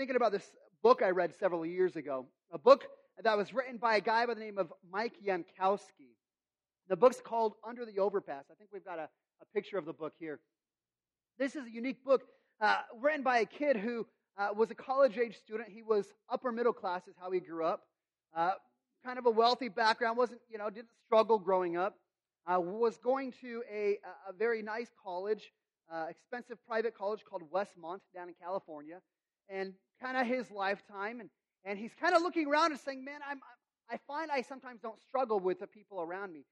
thinking about this book I read several years ago, a book that was written by a guy by the name of Mike Yankoski. The book's called Under the Overpass. I think we've got a, a picture of the book here. This is a unique book uh, written by a kid who uh, was a college age student. He was upper middle class, is how he grew up. Uh, kind of a wealthy background, wasn't, you know, didn't struggle growing up. Uh, was going to a, a very nice college, uh, expensive private college called Westmont down in California, and kind of his lifetime. And, and he's kind of looking around and saying, Man, I'm, I find I sometimes don't struggle with the people around me.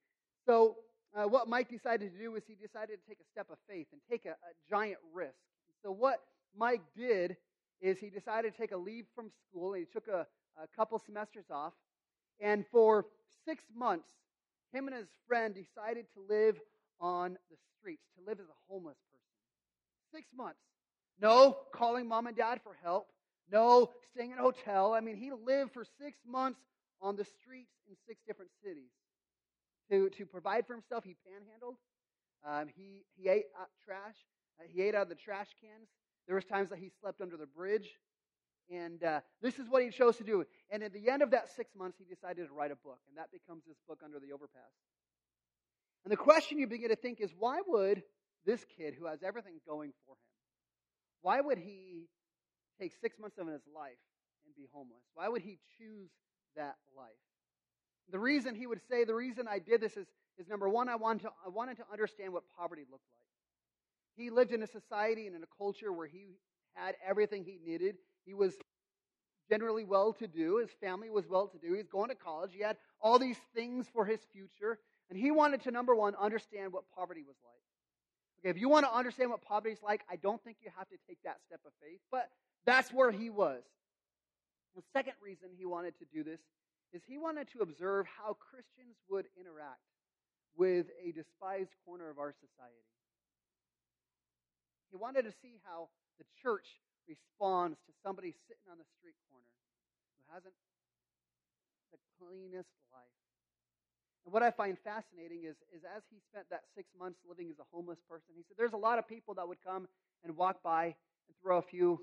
So, uh, what Mike decided to do was he decided to take a step of faith and take a, a giant risk. So, what Mike did is he decided to take a leave from school and he took a, a couple semesters off. And for six months, him and his friend decided to live on the streets, to live as a homeless person. Six months. No calling mom and dad for help. No staying in a hotel. I mean, he lived for six months on the streets in six different cities. To, to provide for himself, he panhandled. Um, he, he ate trash. Uh, he ate out of the trash cans. There was times that he slept under the bridge. And uh, this is what he chose to do. And at the end of that six months, he decided to write a book. And that becomes this book, Under the Overpass. And the question you begin to think is why would this kid who has everything going for him, why would he take six months of his life and be homeless? Why would he choose that life? The reason he would say, the reason I did this is, is number one, I wanted, to, I wanted to understand what poverty looked like. He lived in a society and in a culture where he had everything he needed. He was generally well to do. His family was well to do. He's going to college. He had all these things for his future. And he wanted to, number one, understand what poverty was like. Okay, if you want to understand what poverty is like, I don't think you have to take that step of faith, but that's where he was. The second reason he wanted to do this is he wanted to observe how Christians would interact with a despised corner of our society. He wanted to see how the church responds to somebody sitting on the street corner who hasn't the cleanest life. And what I find fascinating is, is as he spent that six months living as a homeless person, he said there's a lot of people that would come and walk by and throw a few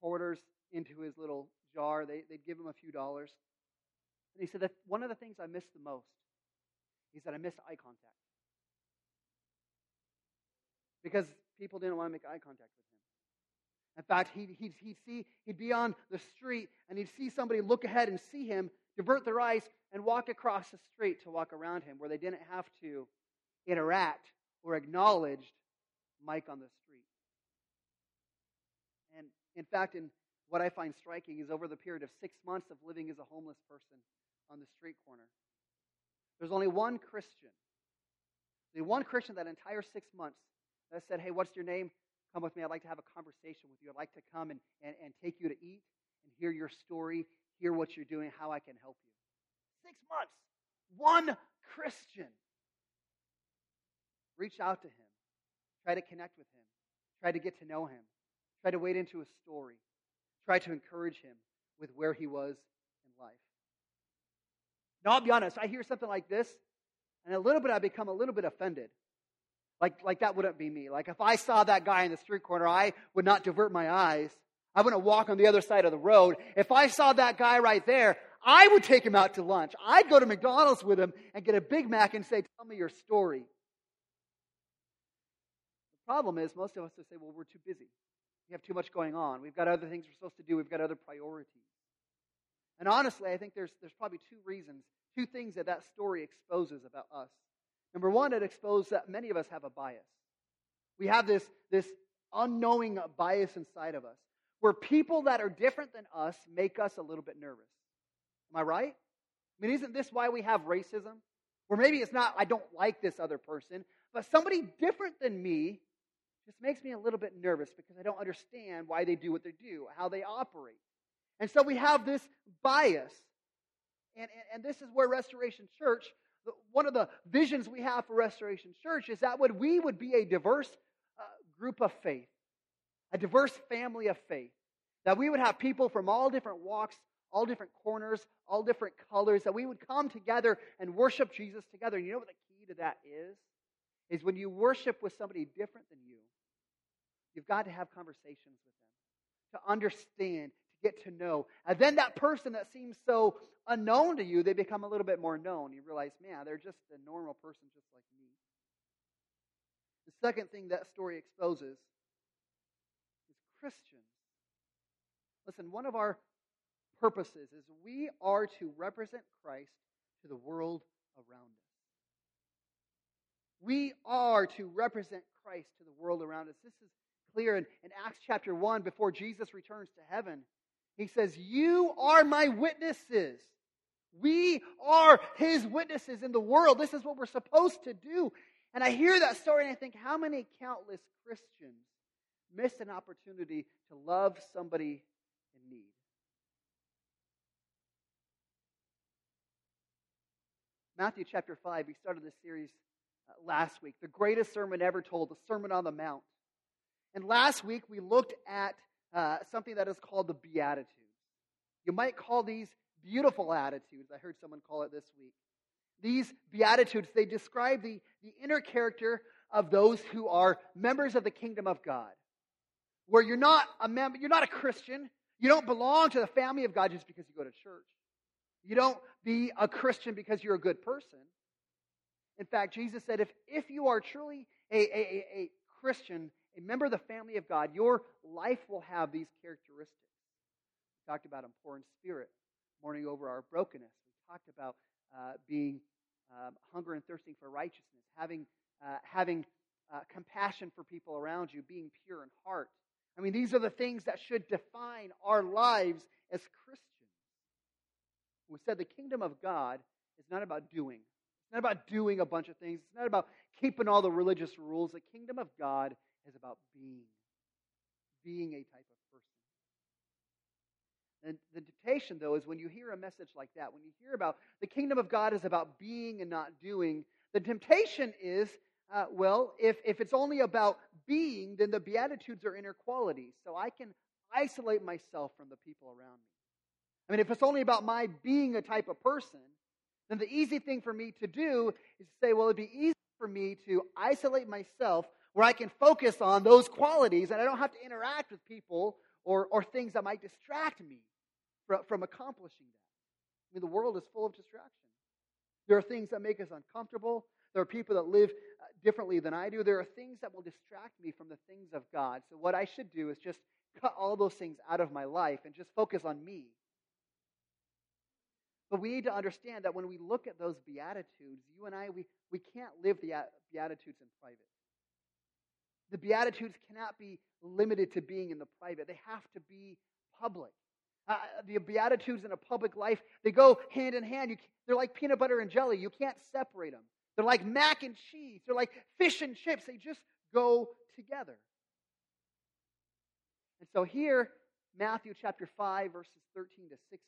quarters into his little jar. They, they'd give him a few dollars. And he said that one of the things I missed the most, he said, I missed eye contact. Because people didn't want to make eye contact with him. In fact, he'd, he'd, he'd, see, he'd be on the street and he'd see somebody look ahead and see him, divert their eyes, and walk across the street to walk around him where they didn't have to interact or acknowledge Mike on the street. And in fact, in what I find striking is over the period of six months of living as a homeless person on the street corner, there's only one Christian, the one Christian that entire six months that said, Hey, what's your name? Come with me. I'd like to have a conversation with you. I'd like to come and, and, and take you to eat and hear your story, hear what you're doing, how I can help you. Six months. One Christian. Reach out to him. Try to connect with him. Try to get to know him. Try to wade into his story. Try to encourage him with where he was in life. Now, I'll be honest, I hear something like this, and a little bit I become a little bit offended. Like, like that wouldn't be me. Like if I saw that guy in the street corner, I would not divert my eyes. I wouldn't walk on the other side of the road. If I saw that guy right there, I would take him out to lunch. I'd go to McDonald's with him and get a Big Mac and say, Tell me your story. The problem is, most of us will say, Well, we're too busy. We have too much going on. We've got other things we're supposed to do. We've got other priorities. And honestly, I think there's, there's probably two reasons, two things that that story exposes about us. Number one, it exposed that many of us have a bias. We have this, this unknowing bias inside of us where people that are different than us make us a little bit nervous. Am I right? I mean, isn't this why we have racism? Or maybe it's not, I don't like this other person, but somebody different than me just makes me a little bit nervous because I don't understand why they do what they do, how they operate. And so we have this bias. And, and, and this is where Restoration Church one of the visions we have for Restoration Church is that we would be a diverse uh, group of faith, a diverse family of faith. That we would have people from all different walks, all different corners, all different colors, that we would come together and worship Jesus together. And you know what the key to that is? Is when you worship with somebody different than you, you've got to have conversations with them. to understand, get to know. And then that person that seems so unknown to you, they become a little bit more known. You realize, man, they're just a normal person just like me. The second thing that story exposes is Christians. Listen, one of our purposes is we are to represent Christ to the world around us. We are to represent Christ to the world around us. This is clear in, in Acts chapter 1 before Jesus returns to heaven. He says, You are my witnesses. We are his witnesses in the world. This is what we're supposed to do. And I hear that story and I think, how many countless Christians miss an opportunity to love somebody in need? Matthew chapter 5, we started this series uh, last week, the greatest sermon ever told, the Sermon on the Mount. And last week we looked at uh, something that is called the Beatitudes. You might call these beautiful attitudes. I heard someone call it this week. These Beatitudes, they describe the, the inner character of those who are members of the kingdom of God. Where you're not a member, you're not a Christian. You don't belong to the family of God just because you go to church. You don't be a Christian because you're a good person. In fact, Jesus said, if, if you are truly a, a, a Christian, a member of the family of God, your life will have these characteristics. We talked about them poor in spirit, mourning over our brokenness. We talked about uh, being um, hunger and thirsting for righteousness, having, uh, having uh, compassion for people around you, being pure in heart. I mean, these are the things that should define our lives as Christians. We said the kingdom of God is not about doing. It's not about doing a bunch of things. It's not about keeping all the religious rules. The kingdom of God is about being, being a type of person. And the temptation, though, is when you hear a message like that, when you hear about the kingdom of God is about being and not doing, the temptation is, uh, well, if, if it's only about being, then the Beatitudes are inner qualities. So I can isolate myself from the people around me. I mean, if it's only about my being a type of person, then the easy thing for me to do is to say, well, it'd be easy for me to isolate myself where I can focus on those qualities and I don't have to interact with people or, or things that might distract me from, from accomplishing that. I mean, the world is full of distractions. There are things that make us uncomfortable. There are people that live uh, differently than I do. There are things that will distract me from the things of God. So, what I should do is just cut all those things out of my life and just focus on me but we need to understand that when we look at those Beatitudes, you and I, we, we can't live the Beatitudes in private. The Beatitudes cannot be limited to being in the private, they have to be public. Uh, the Beatitudes in a public life, they go hand in hand. You, they're like peanut butter and jelly. You can't separate them. They're like mac and cheese. They're like fish and chips. They just go together. And so here, Matthew chapter 5, verses 13 to 16,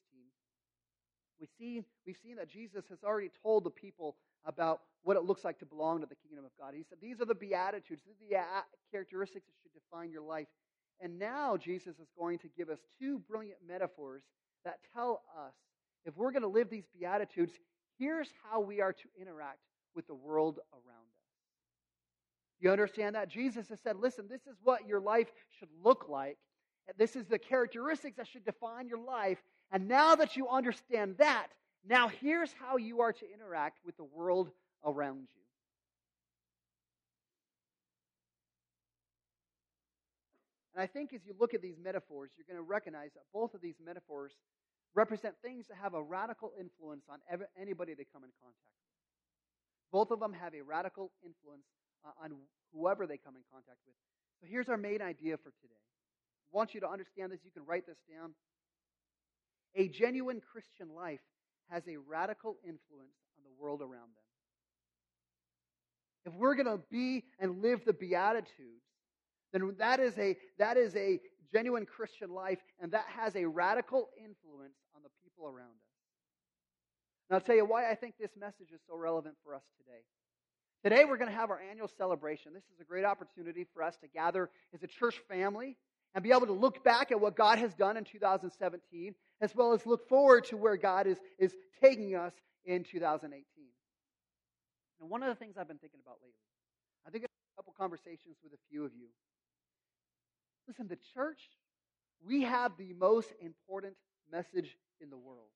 we see, we've seen that Jesus has already told the people about what it looks like to belong to the kingdom of God. He said, These are the Beatitudes, these are the characteristics that should define your life. And now Jesus is going to give us two brilliant metaphors that tell us if we're going to live these Beatitudes, here's how we are to interact with the world around us. You understand that? Jesus has said, Listen, this is what your life should look like. This is the characteristics that should define your life. And now that you understand that, now here's how you are to interact with the world around you. And I think as you look at these metaphors, you're going to recognize that both of these metaphors represent things that have a radical influence on anybody they come in contact with. Both of them have a radical influence uh, on whoever they come in contact with. So here's our main idea for today. I want you to understand this. You can write this down. A genuine Christian life has a radical influence on the world around them. If we're going to be and live the Beatitudes, then that is, a, that is a genuine Christian life, and that has a radical influence on the people around us. And I'll tell you why I think this message is so relevant for us today. Today, we're going to have our annual celebration. This is a great opportunity for us to gather as a church family and be able to look back at what God has done in 2017, as well as look forward to where God is, is taking us in 2018. And one of the things I've been thinking about lately, I think a couple conversations with a few of you. Listen, the church, we have the most important message in the world.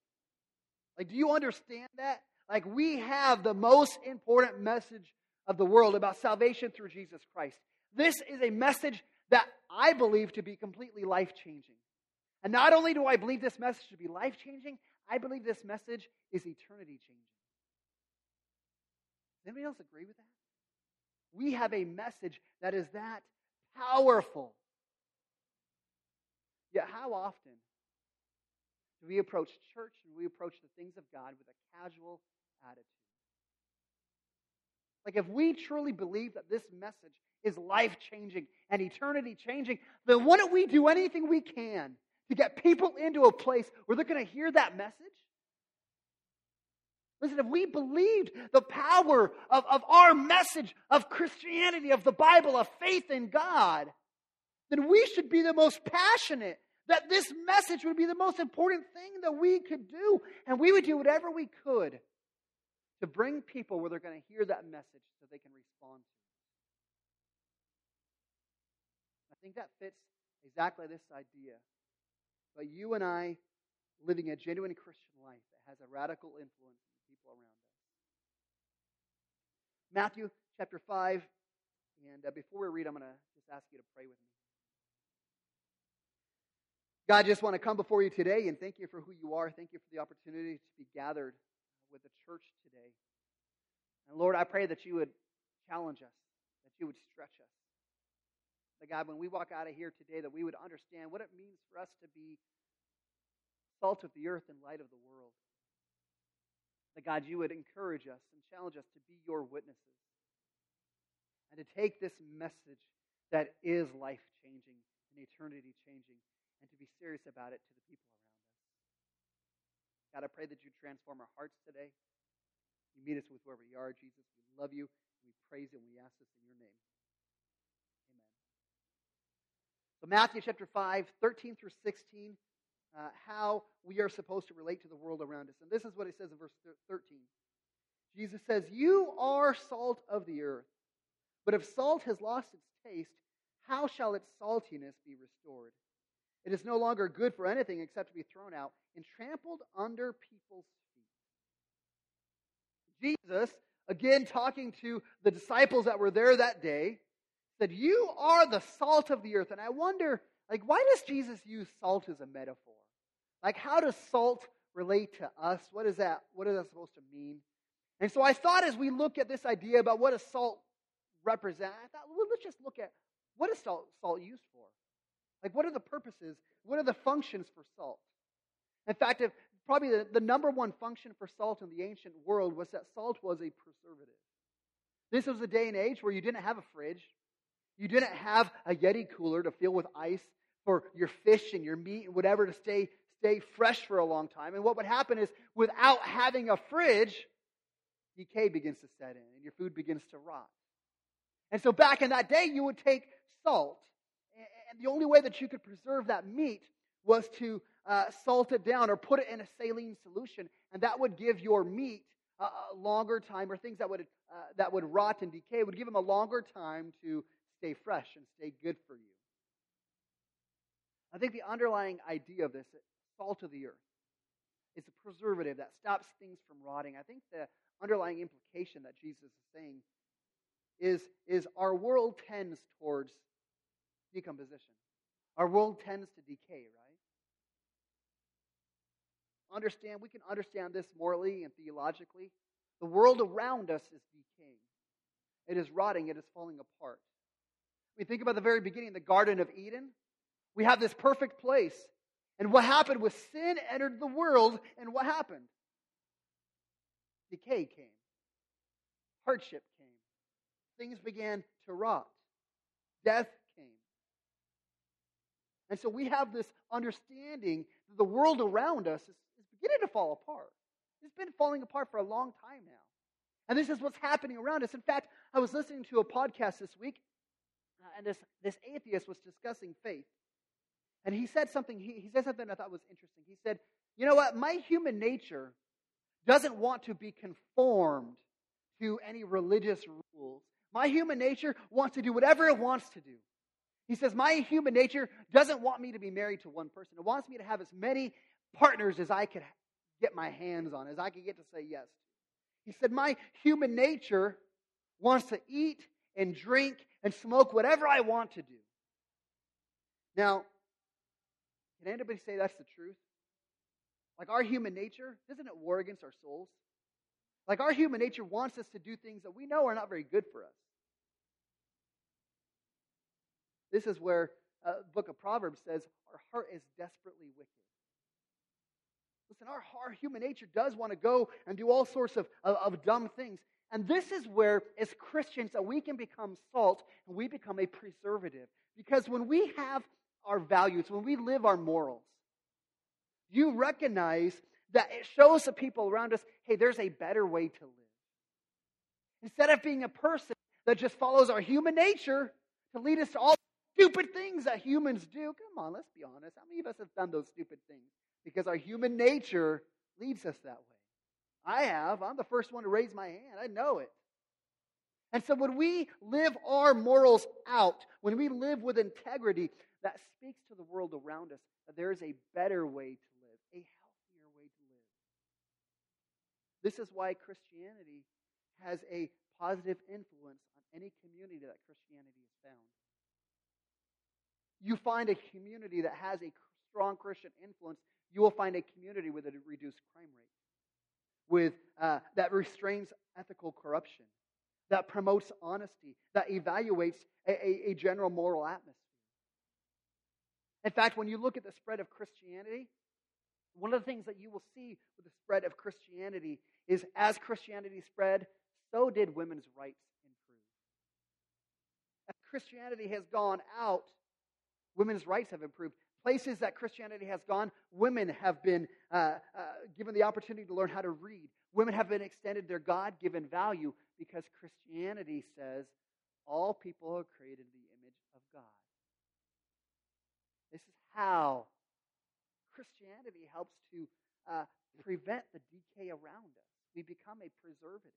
Like, do you understand that? Like, we have the most important message of the world about salvation through Jesus Christ. This is a message that I believe to be completely life changing. And not only do I believe this message to be life changing, I believe this message is eternity changing. Anybody else agree with that? We have a message that is that powerful. Yet, how often do we approach church and we approach the things of God with a casual attitude? Like, if we truly believe that this message is life changing and eternity changing, then wouldn't we do anything we can to get people into a place where they're going to hear that message? Listen, if we believed the power of, of our message of Christianity, of the Bible, of faith in God, then we should be the most passionate that this message would be the most important thing that we could do. And we would do whatever we could to bring people where they're going to hear that message so they can respond to it. I think that fits exactly this idea. But you and I living a genuine Christian life that has a radical influence on the people around us. Matthew chapter 5. And uh, before we read, I'm going to just ask you to pray with me. God, I just want to come before you today and thank you for who you are. Thank you for the opportunity to be gathered with the church today. And Lord, I pray that you would challenge us, that you would stretch us. That God, when we walk out of here today, that we would understand what it means for us to be salt of the earth and light of the world. That God, you would encourage us and challenge us to be your witnesses and to take this message that is life changing and eternity changing and to be serious about it to the people around us. God, I pray that you transform our hearts today. You meet us with where we are, Jesus. We love you. We praise you, and we ask this in your name. So, Matthew chapter 5, 13 through 16, uh, how we are supposed to relate to the world around us. And this is what it says in verse 13. Jesus says, You are salt of the earth. But if salt has lost its taste, how shall its saltiness be restored? It is no longer good for anything except to be thrown out and trampled under people's feet. Jesus, again talking to the disciples that were there that day, said, You are the salt of the earth. And I wonder, like, why does Jesus use salt as a metaphor? Like, how does salt relate to us? What is that? What is that supposed to mean? And so I thought as we look at this idea about what does salt represent, I thought, well, let's just look at what is salt, salt used for? Like, what are the purposes? What are the functions for salt? In fact, if, probably the, the number one function for salt in the ancient world was that salt was a preservative. This was a day and age where you didn't have a fridge, you didn't have a Yeti cooler to fill with ice for your fish and your meat and whatever to stay, stay fresh for a long time. And what would happen is, without having a fridge, decay begins to set in and your food begins to rot. And so back in that day, you would take salt and the only way that you could preserve that meat was to uh, salt it down or put it in a saline solution, and that would give your meat a, a longer time, or things that would uh, that would rot and decay would give them a longer time to stay fresh and stay good for you. I think the underlying idea of this, salt of the earth, is a preservative that stops things from rotting. I think the underlying implication that Jesus is saying is, is our world tends towards decomposition. Our world tends to decay, right? Understand, we can understand this morally and theologically. The world around us is decaying. It is rotting, it is falling apart. We think about the very beginning, the Garden of Eden. We have this perfect place. And what happened was sin entered the world, and what happened? Decay came, hardship came, things began to rot, death came. and so we have this understanding that the world around us is, is beginning to fall apart. It's been falling apart for a long time now. And this is what's happening around us. In fact, I was listening to a podcast this week, and this, this atheist was discussing faith. And he said something, he, he said something I thought was interesting. He said, You know what? My human nature doesn't want to be conformed to any religious rules. My human nature wants to do whatever it wants to do. He says, My human nature doesn't want me to be married to one person. It wants me to have as many partners as I could get my hands on, as I could get to say yes. He said, My human nature wants to eat and drink and smoke whatever I want to do. Now, can anybody say that's the truth? Like our human nature, doesn't it war against our souls? Like our human nature wants us to do things that we know are not very good for us. This is where uh, book of Proverbs says our heart is desperately wicked. Listen, our, our human nature does want to go and do all sorts of, of, of dumb things. And this is where, as Christians, that we can become salt and we become a preservative. Because when we have our values, when we live our morals, you recognize that it shows the people around us, hey, there's a better way to live. Instead of being a person that just follows our human nature to lead us to all stupid things that humans do. Come on, let's be honest. How many of us have done those stupid things? Because our human nature leads us that way. I have. I'm the first one to raise my hand. I know it. And so when we live our morals out, when we live with integrity, that speaks to the world around us that there is a better way to live, a healthier way to live. This is why Christianity has a positive influence on any community that Christianity is found you find a community that has a strong Christian influence, you will find a community with a reduced crime rate, with uh, that restrains ethical corruption, that promotes honesty, that evaluates a, a, a general moral atmosphere. In fact, when you look at the spread of Christianity, one of the things that you will see with the spread of Christianity is as Christianity spread, so did women's rights improve. As Christianity has gone out, Women's rights have improved. Places that Christianity has gone, women have been uh, uh, given the opportunity to learn how to read. Women have been extended their God given value because Christianity says all people are created in the image of God. This is how Christianity helps to uh, prevent the decay around us. We become a preservative.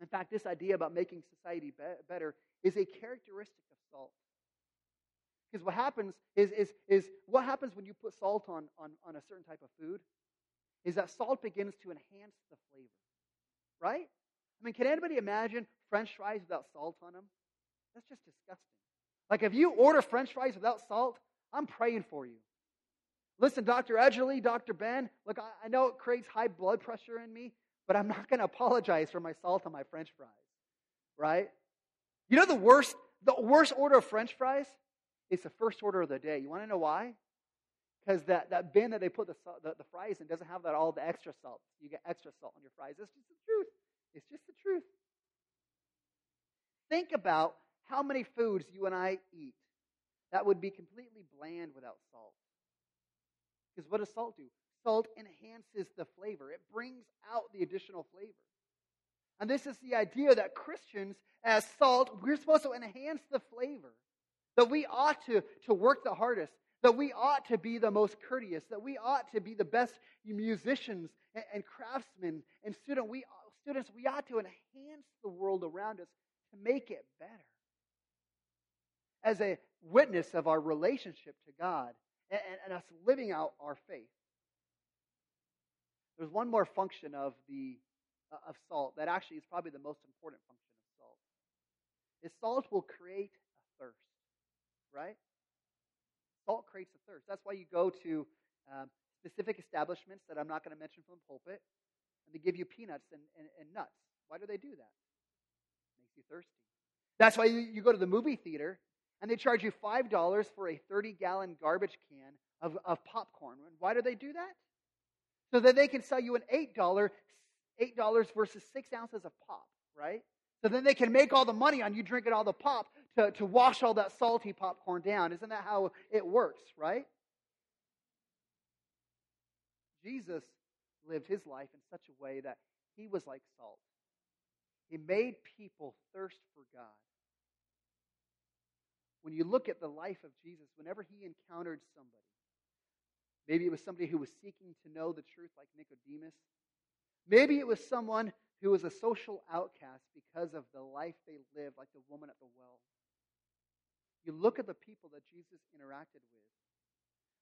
In fact, this idea about making society be- better is a characteristic of salt. Because what happens is, is, is what happens when you put salt on, on, on a certain type of food is that salt begins to enhance the flavor. Right? I mean, can anybody imagine french fries without salt on them? That's just disgusting. Like if you order french fries without salt, I'm praying for you. Listen, Dr. Edgerly, Dr. Ben, look, I, I know it creates high blood pressure in me, but I'm not going to apologize for my salt on my french fries. Right? You know the worst, the worst order of french fries it's the first order of the day. You want to know why? Because that, that bin that they put the, the, the fries in doesn't have that all the extra salt. You get extra salt on your fries. It's just the truth. It's just the truth. Think about how many foods you and I eat that would be completely bland without salt. Because what does salt do? Salt enhances the flavor, it brings out the additional flavor. And this is the idea that Christians, as salt, we're supposed to enhance the flavor that we ought to, to work the hardest, that we ought to be the most courteous, that we ought to be the best musicians and, and craftsmen and student, we, students. We ought to enhance the world around us to make it better. As a witness of our relationship to God and, and, and us living out our faith. There's one more function of the uh, of salt that actually is probably the most important function of salt. Is salt will create a thirst right? Salt creates a thirst. That's why you go to um, specific establishments that I'm not going to mention from the pulpit, and they give you peanuts and, and, and nuts. Why do they do that? It makes you thirsty. That's why you, you go to the movie theater and they charge you $5 for a 30 gallon garbage can of, of popcorn. Why do they do that? So that they can sell you an $8, $8 versus six ounces of pop, right? So then they can make all the money on you drinking all the pop to, to wash all that salty popcorn down. Isn't that how it works, right? Jesus lived his life in such a way that he was like salt. He made people thirst for God. When you look at the life of Jesus, whenever he encountered somebody, maybe it was somebody who was seeking to know the truth like Nicodemus, maybe it was someone who was a social outcast because of the life they lived, like the woman at the well. You look at the people that Jesus interacted with,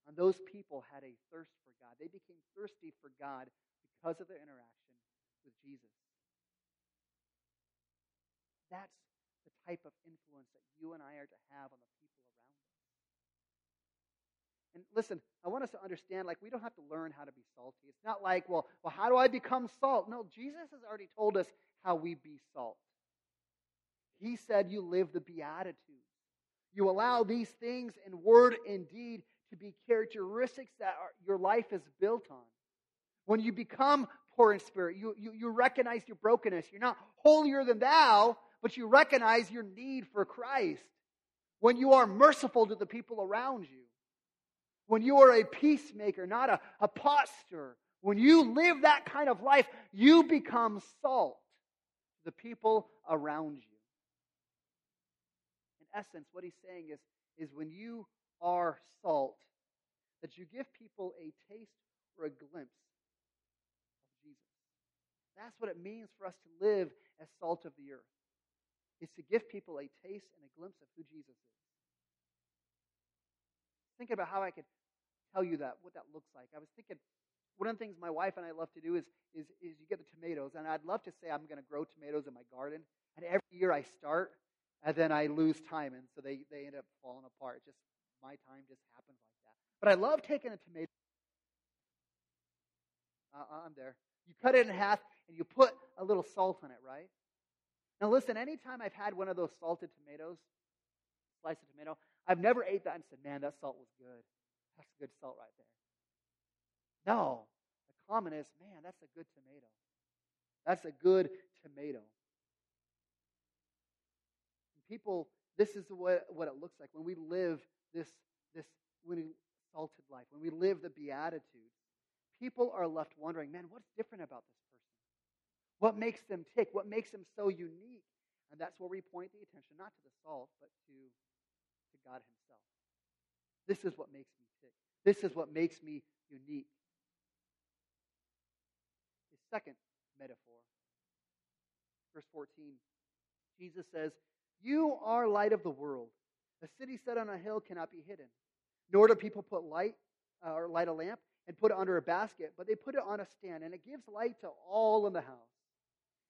and those people had a thirst for God. They became thirsty for God because of their interaction with Jesus. That's the type of influence that you and I are to have on the people around us. And listen, I want us to understand like we don't have to learn how to be salty. It's not like, well, well, how do I become salt? No, Jesus has already told us how we be salt. He said you live the beatitudes. You allow these things in word and deed to be characteristics that are, your life is built on. When you become poor in spirit, you, you, you recognize your brokenness. You're not holier than thou, but you recognize your need for Christ. When you are merciful to the people around you. When you are a peacemaker, not a, a posture. When you live that kind of life, you become salt to the people around you. Essence, what he's saying is, is when you are salt, that you give people a taste or a glimpse of Jesus. That's what it means for us to live as salt of the earth is to give people a taste and a glimpse of who Jesus is. Thinking about how I could tell you that, what that looks like. I was thinking, one of the things my wife and I love to do is, is, is you get the tomatoes, and I'd love to say I'm going to grow tomatoes in my garden, and every year I start, and then I lose time, and so they, they end up falling apart. Just my time just happens like that. But I love taking a tomato. Uh, I'm there. You cut it in half, and you put a little salt on it, right? Now, listen, anytime I've had one of those salted tomatoes, slice of tomato, I've never ate that and said, man, that salt was good. That's good salt right there. No. The common is, man, that's a good tomato. That's a good tomato. People, this is what, what it looks like when we live this, this when we, salted life, when we live the Beatitudes. People are left wondering, man, what's different about this person? what makes them tick? What makes them so unique? And that's where we point the attention, not to the salt, but to, to God Himself. This is what makes me tick. This is what makes me unique. The second metaphor, verse 14, Jesus says, You are light of the world. A city set on a hill cannot be hidden. Nor do people put light uh, or light a lamp and put it under a basket, but they put it on a stand, and it gives light to all in the house.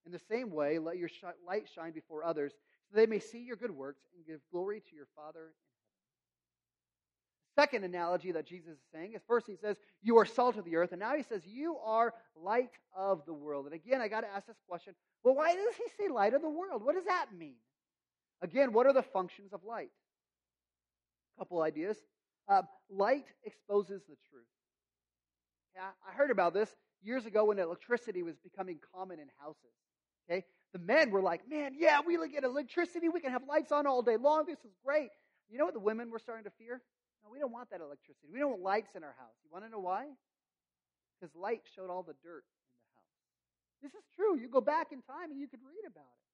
In the same way, let your light shine before others, so they may see your good works and give glory to your Father in heaven. Second analogy that Jesus is saying is first he says, You are salt of the earth, and now he says, You are light of the world. And again, I got to ask this question well, why does he say light of the world? What does that mean? Again, what are the functions of light? A couple ideas. Uh, light exposes the truth. Yeah, I heard about this years ago when electricity was becoming common in houses. Okay? The men were like, man, yeah, we get electricity. We can have lights on all day long. This is great. You know what the women were starting to fear? No, we don't want that electricity. We don't want lights in our house. You want to know why? Because light showed all the dirt in the house. This is true. You go back in time and you could read about it.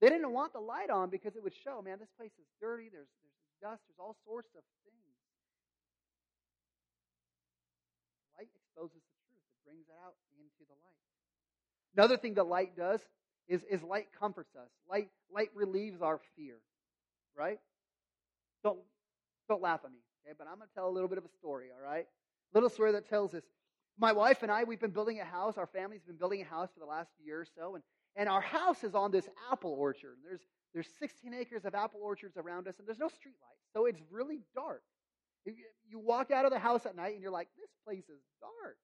They didn't want the light on because it would show, man, this place is dirty. There's, there's dust. There's all sorts of things. Light exposes the truth. It brings it out into the light. Another thing that light does is, is light comforts us. Light, light relieves our fear, right? Don't, don't laugh at me, okay? But I'm going to tell a little bit of a story, all right? Little story that tells us. My wife and I, we've been building a house. Our family's been building a house for the last year or so, and, and our house is on this apple orchard. There's, there's 16 acres of apple orchards around us, and there's no street lights, so it's really dark. You, walk out of the house at night, and you're like, this place is dark.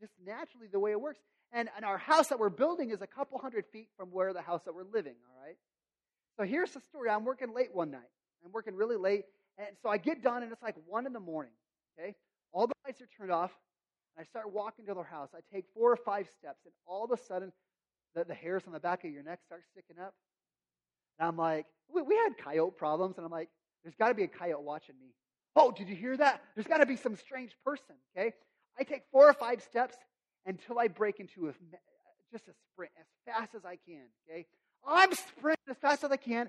Just naturally the way it works. And, and our house that we're building is a couple hundred feet from where the house that we're living, all right? So here's the story. I'm working late one night. I'm working really late. And so I get done, and it's like 1 in the morning, okay? All the lights are turned off. I start walking to their house. I take four or five steps, and all of a sudden, the, the hairs on the back of your neck start sticking up. And I'm like, we, we had coyote problems, and I'm like, there's got to be a coyote watching me. Oh, did you hear that? There's got to be some strange person, okay? I take four or five steps, until I break into a, just a sprint as fast as I can. Okay, I'm sprinting as fast as I can,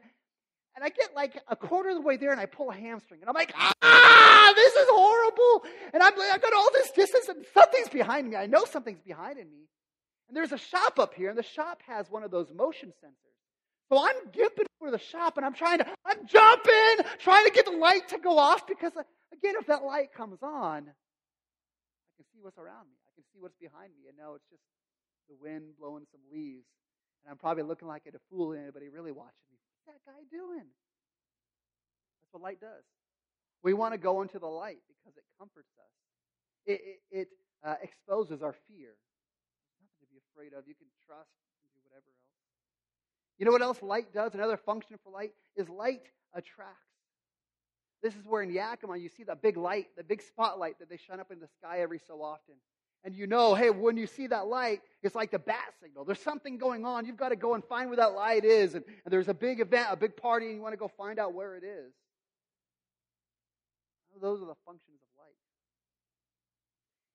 and I get like a quarter of the way there, and I pull a hamstring, and I'm like, ah, this is horrible. And I'm like, "I've got all this distance, and something's behind me. I know something's behind me. And there's a shop up here, and the shop has one of those motion sensors. So I'm gimping over the shop and I'm trying to, I'm jumping, trying to get the light to go off because, uh, again, if that light comes on, I can see what's around me. I can see what's behind me. And no, it's just the wind blowing some leaves. And I'm probably looking like a fool to anybody really watching me. What's that guy doing? That's what light does. We want to go into the light because it comforts us. It, it, it uh, exposes our fear. There's nothing to be afraid of. You can trust and do whatever else. You know what else light does? Another function for light is light attracts. This is where in Yakima you see that big light, the big spotlight that they shine up in the sky every so often. And you know, hey, when you see that light, it's like the bat signal. There's something going on. You've got to go and find where that light is. And, and there's a big event, a big party, and you want to go find out where it is. Those are the functions of light.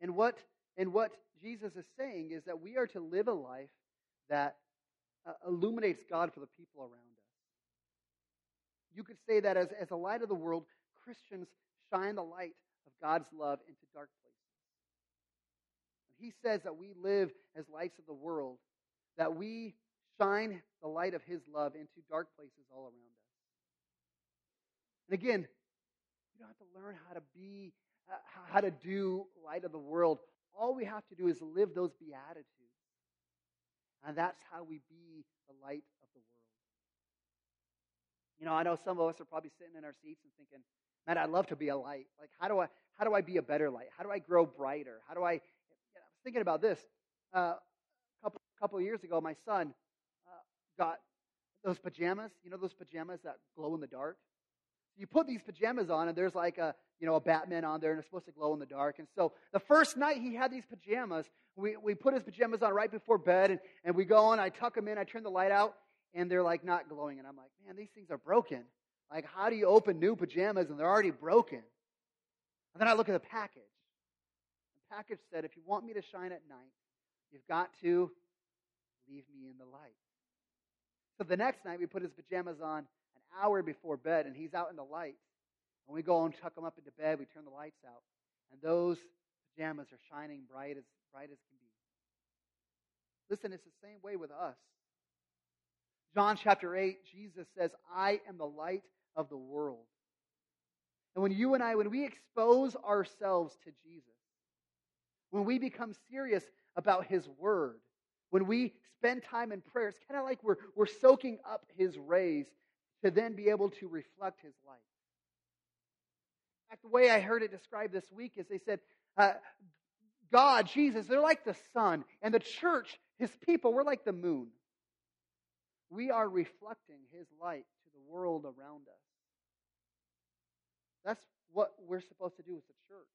And what, and what Jesus is saying is that we are to live a life that uh, illuminates God for the people around us. You could say that as, as a light of the world, Christians shine the light of God's love into dark places. He says that we live as lights of the world, that we shine the light of His love into dark places all around us. And again, you don't have to learn how to be, uh, how to do light of the world. All we have to do is live those beatitudes. And that's how we be the light of the world. You know, I know some of us are probably sitting in our seats and thinking, man, I'd love to be a light. Like, how do I, how do I be a better light? How do I grow brighter? How do I, you know, I was thinking about this. Uh, a couple, couple years ago, my son uh, got those pajamas. You know those pajamas that glow in the dark? You put these pajamas on and there's like a you know a batman on there and it's supposed to glow in the dark. And so the first night he had these pajamas we, we put his pajamas on right before bed and, and we go on i tuck them in i turn the light out and they're like not glowing. And i'm like man these things are broken. Like how do you open new pajamas and they're already broken? And then i look at the package. The package said if you want me to shine at night you've got to leave me in the light. So the next night we put his pajamas on hour before bed and he's out in the light. And we go and tuck him up into bed, we turn the lights out, and those pajamas are shining bright as bright as can be. Listen, it's the same way with us. John chapter 8, Jesus says, I am the light of the world. And when you and I, when we expose ourselves to Jesus, when we become serious about his word, when we spend time in prayer, it's kind of like we're, we're soaking up his rays to then be able to reflect his light. In fact, the way I heard it described this week is they said, uh, God, Jesus, they're like the sun, and the church, his people, we're like the moon. We are reflecting his light to the world around us. That's what we're supposed to do as a church.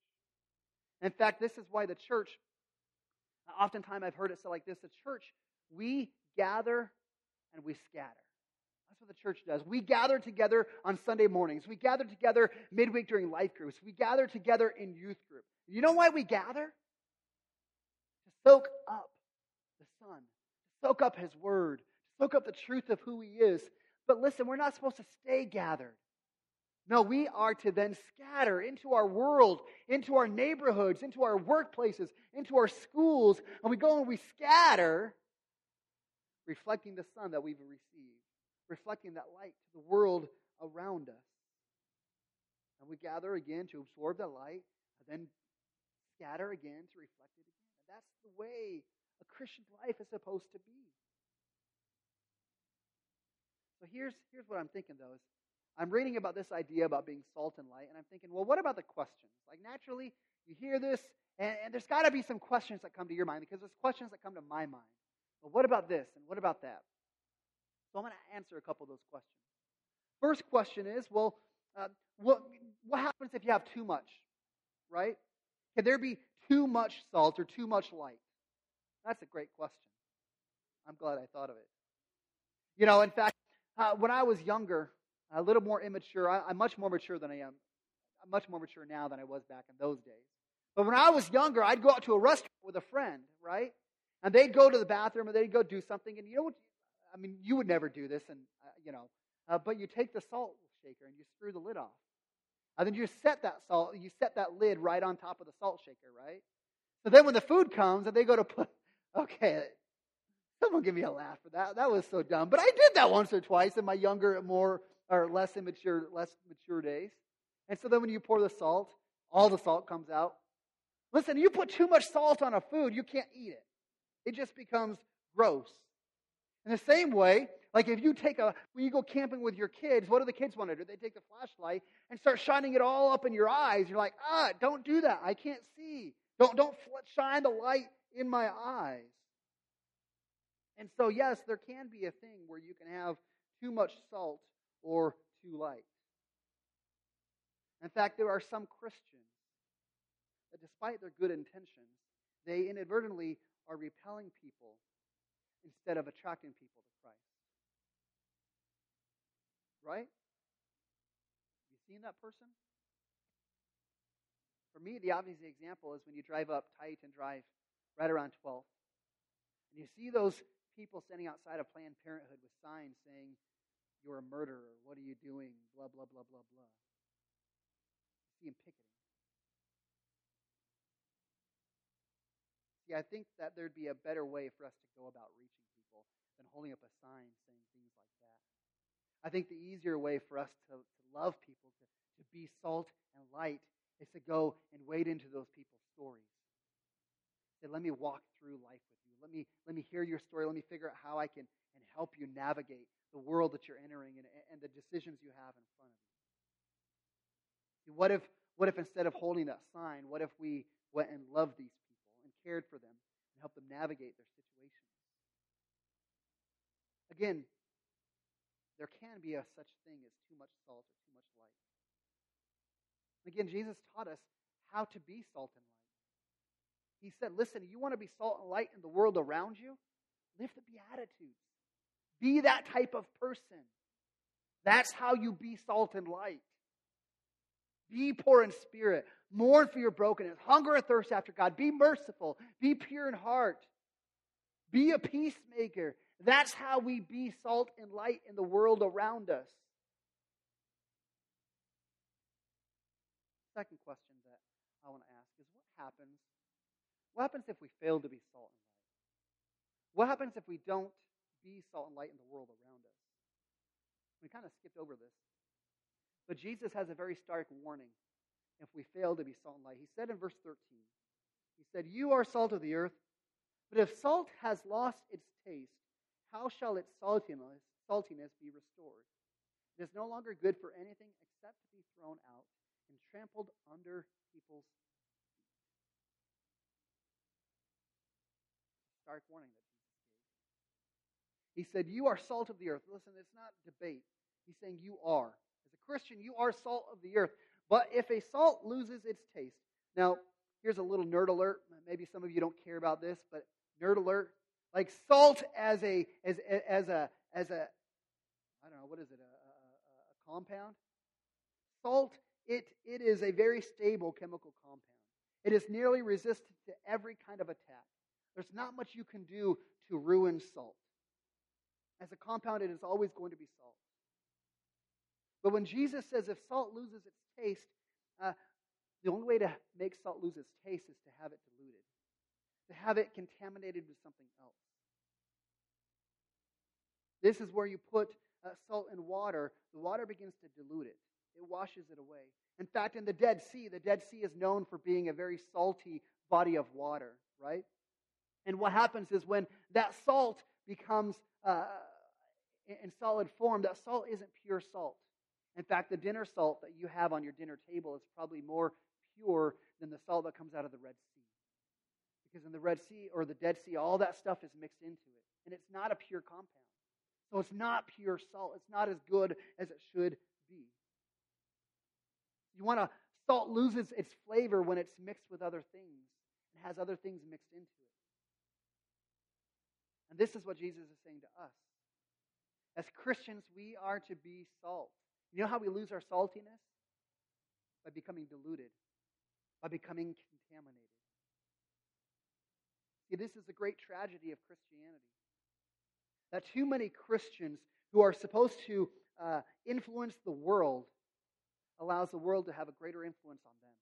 In fact, this is why the church, oftentimes I've heard it said like this the church, we gather and we scatter. The church does. We gather together on Sunday mornings. We gather together midweek during life groups. We gather together in youth group. You know why we gather? To soak up the Son, soak up His Word, soak up the truth of who He is. But listen, we're not supposed to stay gathered. No, we are to then scatter into our world, into our neighborhoods, into our workplaces, into our schools, and we go and we scatter, reflecting the Son that we've received reflecting that light to the world around us. And we gather again to absorb the light, and then scatter again to reflect it again. And that's the way a Christian life is supposed to be. So here's, here's what I'm thinking, though. Is I'm reading about this idea about being salt and light, and I'm thinking, well, what about the questions? Like, naturally, you hear this, and, and there's got to be some questions that come to your mind because there's questions that come to my mind. But what about this, and what about that? So I'm going to answer a couple of those questions. First question is well, uh, what, what happens if you have too much, right? Can there be too much salt or too much light? That's a great question. I'm glad I thought of it. You know, in fact, uh, when I was younger, a little more immature, I, I'm much more mature than I am. I'm much more mature now than I was back in those days. But when I was younger, I'd go out to a restaurant with a friend, right? And they'd go to the bathroom or they'd go do something. And you know what? I mean, you would never do this, and uh, you know, uh, but you take the salt shaker and you screw the lid off, and then you set that salt, you set that lid right on top of the salt shaker, right? So then when the food comes and they go to put, okay, Someone give me a laugh for that. That was so dumb. But I did that once or twice in my younger, more or less immature, less mature days. And so then when you pour the salt, all the salt comes out. Listen, you put too much salt on a food, you can't eat it. It just becomes gross. In the same way, like if you take a, when you go camping with your kids, what do the kids want to do? They take the flashlight and start shining it all up in your eyes. You're like, ah, don't do that. I can't see. Don't, don't shine the light in my eyes. And so, yes, there can be a thing where you can have too much salt or too light. In fact, there are some Christians that, despite their good intentions, they inadvertently are repelling people instead of attracting people to Christ. Right? You seen that person? For me, the obvious example is when you drive up tight and drive right around 12. And you see those people standing outside of Planned Parenthood with signs saying, You're a murderer. What are you doing? Blah, blah, blah, blah, blah. You see them picketing. See, I think that there'd be a better way for us to go about reaching people than holding up a sign saying things like that. I think the easier way for us to, to love people, to, to be salt and light, is to go and wade into those people's stories. Say, let me walk through life with you. Let me, let me hear your story. Let me figure out how I can and help you navigate the world that you're entering and, and the decisions you have in front of you. What if, what if instead of holding that sign, what if we went and loved these people cared for them and helped them navigate their situations? Again, there can be a such thing as too much salt or too much light. Again, Jesus taught us how to be salt and light. He said, Listen, you want to be salt and light in the world around you? Live the Beatitudes. Be that type of person. That's how you be salt and light. Be poor in spirit. Mourn for your brokenness. Hunger and thirst after God. Be merciful. Be pure in heart. Be a peacemaker. That's how we be salt and light in the world around us. second question that I want to ask is what happens? What happens if we fail to be salt and light? What happens if we don't be salt and light in the world around us? We kind of skipped over this. But Jesus has a very stark warning if we fail to be salt and light. He said in verse 13, He said, You are salt of the earth, but if salt has lost its taste, how shall its saltiness, saltiness be restored? It is no longer good for anything except to be thrown out and trampled under people's feet. Stark warning that Jesus gave. He said, You are salt of the earth. Listen, it's not debate. He's saying you are. As a Christian, you are salt of the earth. But if a salt loses its taste, now here's a little nerd alert. Maybe some of you don't care about this, but nerd alert. Like salt as a as as a as a I don't know what is it a, a, a compound. Salt it, it is a very stable chemical compound. It is nearly resistant to every kind of attack. There's not much you can do to ruin salt. As a compound, it is always going to be salt. But when Jesus says if salt loses its taste, uh, the only way to make salt lose its taste is to have it diluted, to have it contaminated with something else. This is where you put uh, salt in water, the water begins to dilute it it washes it away. In fact, in the Dead Sea, the Dead Sea is known for being a very salty body of water, right? And what happens is when that salt becomes uh, in solid form, that salt isn't pure salt. In fact, the dinner salt that you have on your dinner table is probably more pure than the salt that comes out of the Red Sea. Because in the Red Sea or the Dead Sea, all that stuff is mixed into it. And it's not a pure compound. So it's not pure salt. It's not as good as it should be. You want to, salt loses its flavor when it's mixed with other things and has other things mixed into it. And this is what Jesus is saying to us. As Christians, we are to be salt. You know how we lose our saltiness? By becoming diluted, by becoming contaminated. See, this is the great tragedy of Christianity. That too many Christians who are supposed to uh, influence the world allows the world to have a greater influence on them.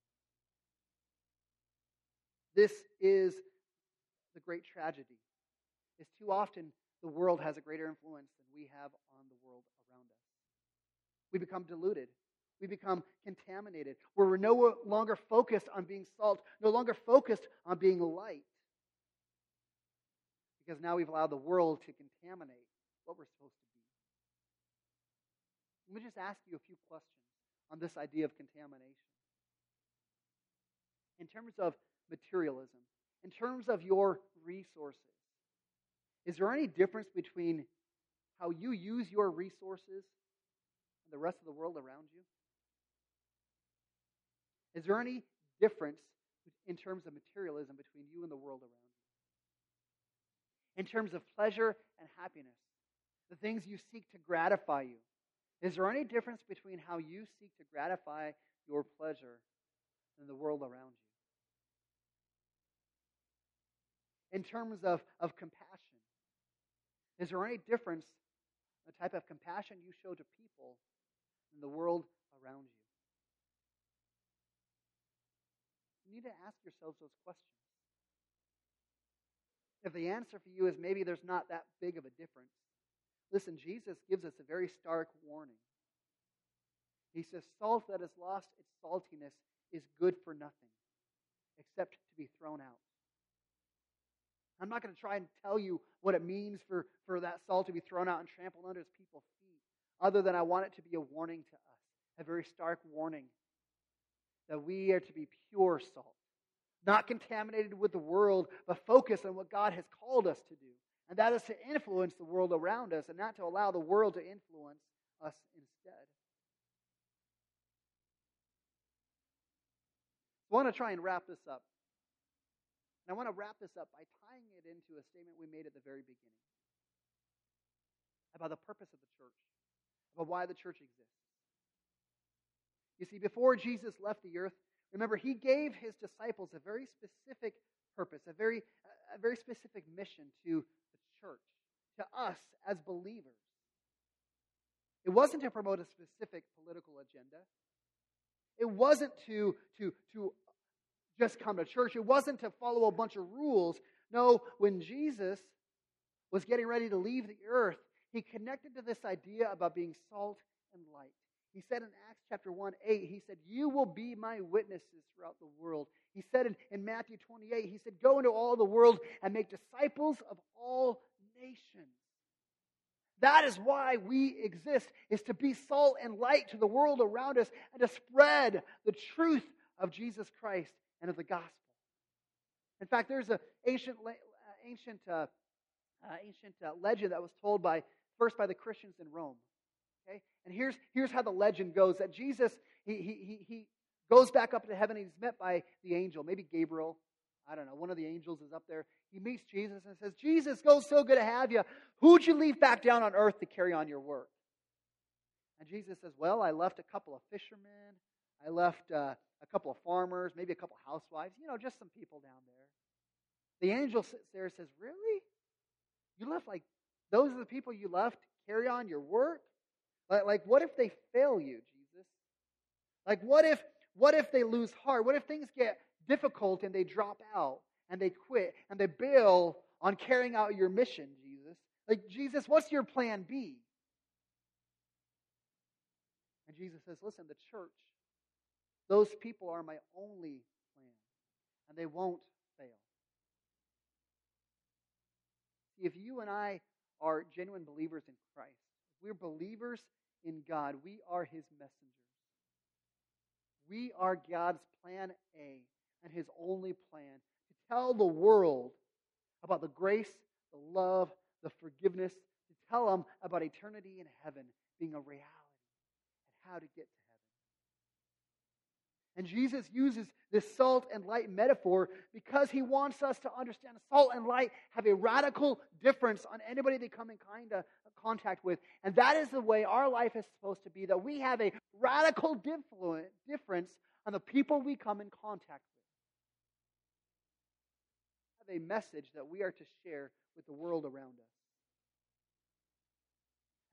This is the great tragedy. is too often the world has a greater influence than we have on the world. We become diluted. We become contaminated. Where we're no longer focused on being salt, no longer focused on being light. Because now we've allowed the world to contaminate what we're supposed to be. Let me just ask you a few questions on this idea of contamination. In terms of materialism, in terms of your resources, is there any difference between how you use your resources and the rest of the world around you? Is there any difference in terms of materialism between you and the world around you? In terms of pleasure and happiness, the things you seek to gratify you, is there any difference between how you seek to gratify your pleasure and the world around you? In terms of, of compassion, is there any difference in the type of compassion you show to people in the world around you? You need to ask yourselves those questions. If the answer for you is maybe there's not that big of a difference, listen, Jesus gives us a very stark warning. He says, Salt that has lost its saltiness is good for nothing except to be thrown out. I'm not going to try and tell you what it means for, for that salt to be thrown out and trampled under his people's feet, other than I want it to be a warning to us, a very stark warning that we are to be pure salt, not contaminated with the world, but focused on what God has called us to do. And that is to influence the world around us and not to allow the world to influence us instead. I want to try and wrap this up. And I want to wrap this up by tying it into a statement we made at the very beginning about the purpose of the church, about why the church exists. You see, before Jesus left the earth, remember, he gave his disciples a very specific purpose, a very, a very specific mission to the church, to us as believers. It wasn't to promote a specific political agenda. It wasn't to, to, to just come to church. It wasn't to follow a bunch of rules. No, when Jesus was getting ready to leave the earth, he connected to this idea about being salt and light. He said in Acts chapter 1 8, he said, You will be my witnesses throughout the world. He said in, in Matthew 28, he said, Go into all the world and make disciples of all nations. That is why we exist, is to be salt and light to the world around us and to spread the truth of Jesus Christ and of the gospel. In fact, there's an ancient, uh, ancient, uh, uh, ancient uh, legend that was told by first by the Christians in Rome. Okay, and here's here's how the legend goes: that Jesus he he he goes back up to heaven. and he's met by the angel, maybe Gabriel. I don't know. One of the angels is up there. He meets Jesus and says, "Jesus, goes so good to have you. Who'd you leave back down on earth to carry on your work?" And Jesus says, "Well, I left a couple of fishermen. I left." Uh, a couple of farmers, maybe a couple of housewives, you know, just some people down there. The angel sits there and says, Really? You left like those are the people you left carry on your work? Like, like what if they fail you, Jesus? Like what if what if they lose heart? What if things get difficult and they drop out and they quit and they bail on carrying out your mission, Jesus? Like, Jesus, what's your plan B? And Jesus says, Listen, the church those people are my only plan, and they won't fail. If you and I are genuine believers in Christ, we're believers in God, we are His messengers. We are God's plan A and His only plan to tell the world about the grace, the love, the forgiveness, to tell them about eternity in heaven being a reality and how to get to and Jesus uses this salt and light metaphor because he wants us to understand salt and light have a radical difference on anybody they come in kind of contact with. And that is the way our life is supposed to be, that we have a radical difference on the people we come in contact with. Have a message that we are to share with the world around us.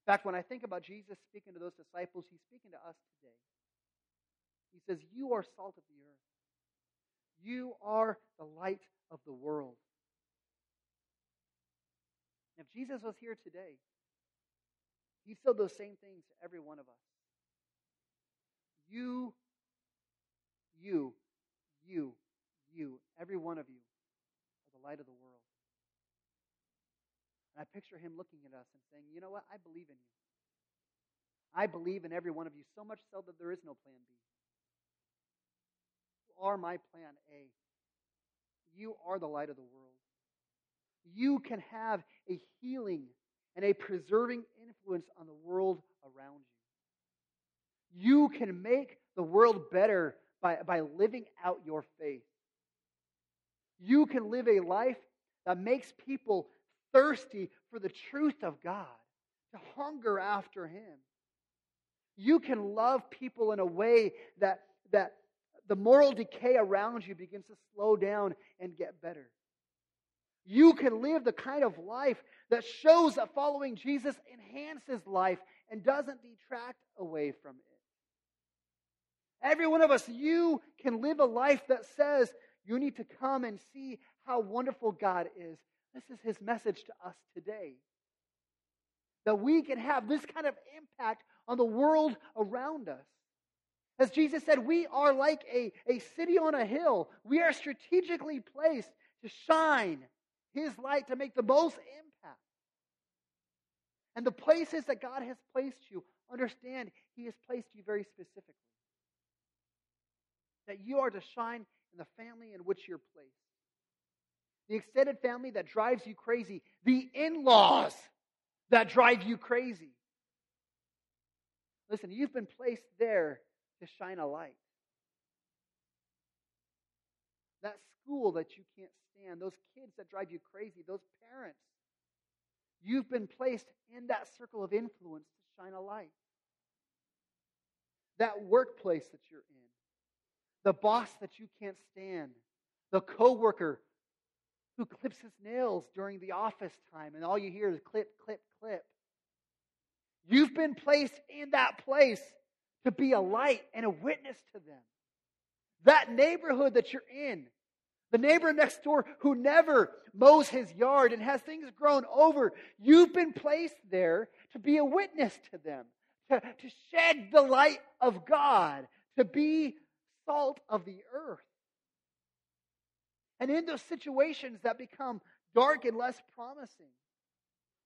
In fact, when I think about Jesus speaking to those disciples, he's speaking to us today. Says, You are salt of the earth. You are the light of the world. If Jesus was here today, he said those same things to every one of us. You, you, you, you, every one of you, are the light of the world. And I picture him looking at us and saying, You know what? I believe in you. I believe in every one of you, so much so that there is no plan B. Are my plan A. You are the light of the world. You can have a healing and a preserving influence on the world around you. You can make the world better by, by living out your faith. You can live a life that makes people thirsty for the truth of God, to hunger after Him. You can love people in a way that, that the moral decay around you begins to slow down and get better. You can live the kind of life that shows that following Jesus enhances life and doesn't detract away from it. Every one of us, you can live a life that says you need to come and see how wonderful God is. This is his message to us today. That we can have this kind of impact on the world around us. As Jesus said, we are like a, a city on a hill. We are strategically placed to shine his light to make the most impact. And the places that God has placed you, understand He has placed you very specifically. That you are to shine in the family in which you're placed. The extended family that drives you crazy, the in laws that drive you crazy. Listen, you've been placed there to shine a light. That school that you can't stand, those kids that drive you crazy, those parents. You've been placed in that circle of influence to shine a light. That workplace that you're in, the boss that you can't stand, the coworker who clips his nails during the office time and all you hear is clip, clip, clip. You've been placed in that place to be a light and a witness to them. That neighborhood that you're in, the neighbor next door who never mows his yard and has things grown over, you've been placed there to be a witness to them, to, to shed the light of God, to be salt of the earth. And in those situations that become dark and less promising,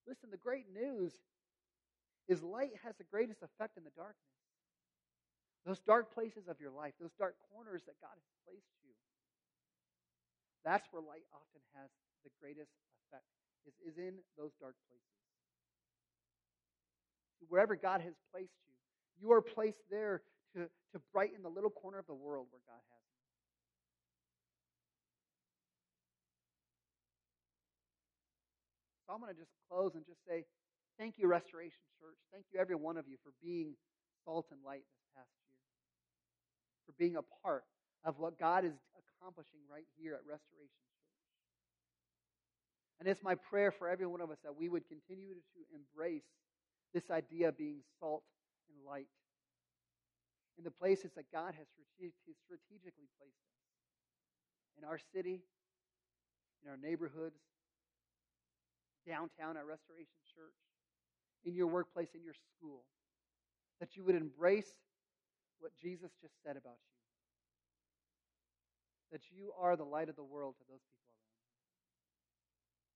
listen, the great news is light has the greatest effect in the darkness. Those dark places of your life, those dark corners that God has placed you, that's where light often has the greatest effect, is, is in those dark places. Wherever God has placed you, you are placed there to, to brighten the little corner of the world where God has you. So I'm going to just close and just say, thank you, Restoration Church. Thank you, every one of you, for being salt and light for being a part of what God is accomplishing right here at Restoration Church. And it's my prayer for every one of us that we would continue to embrace this idea of being salt and light in the places that God has strategically placed us in our city, in our neighborhoods, downtown at Restoration Church, in your workplace, in your school, that you would embrace what Jesus just said about you. That you are the light of the world to those people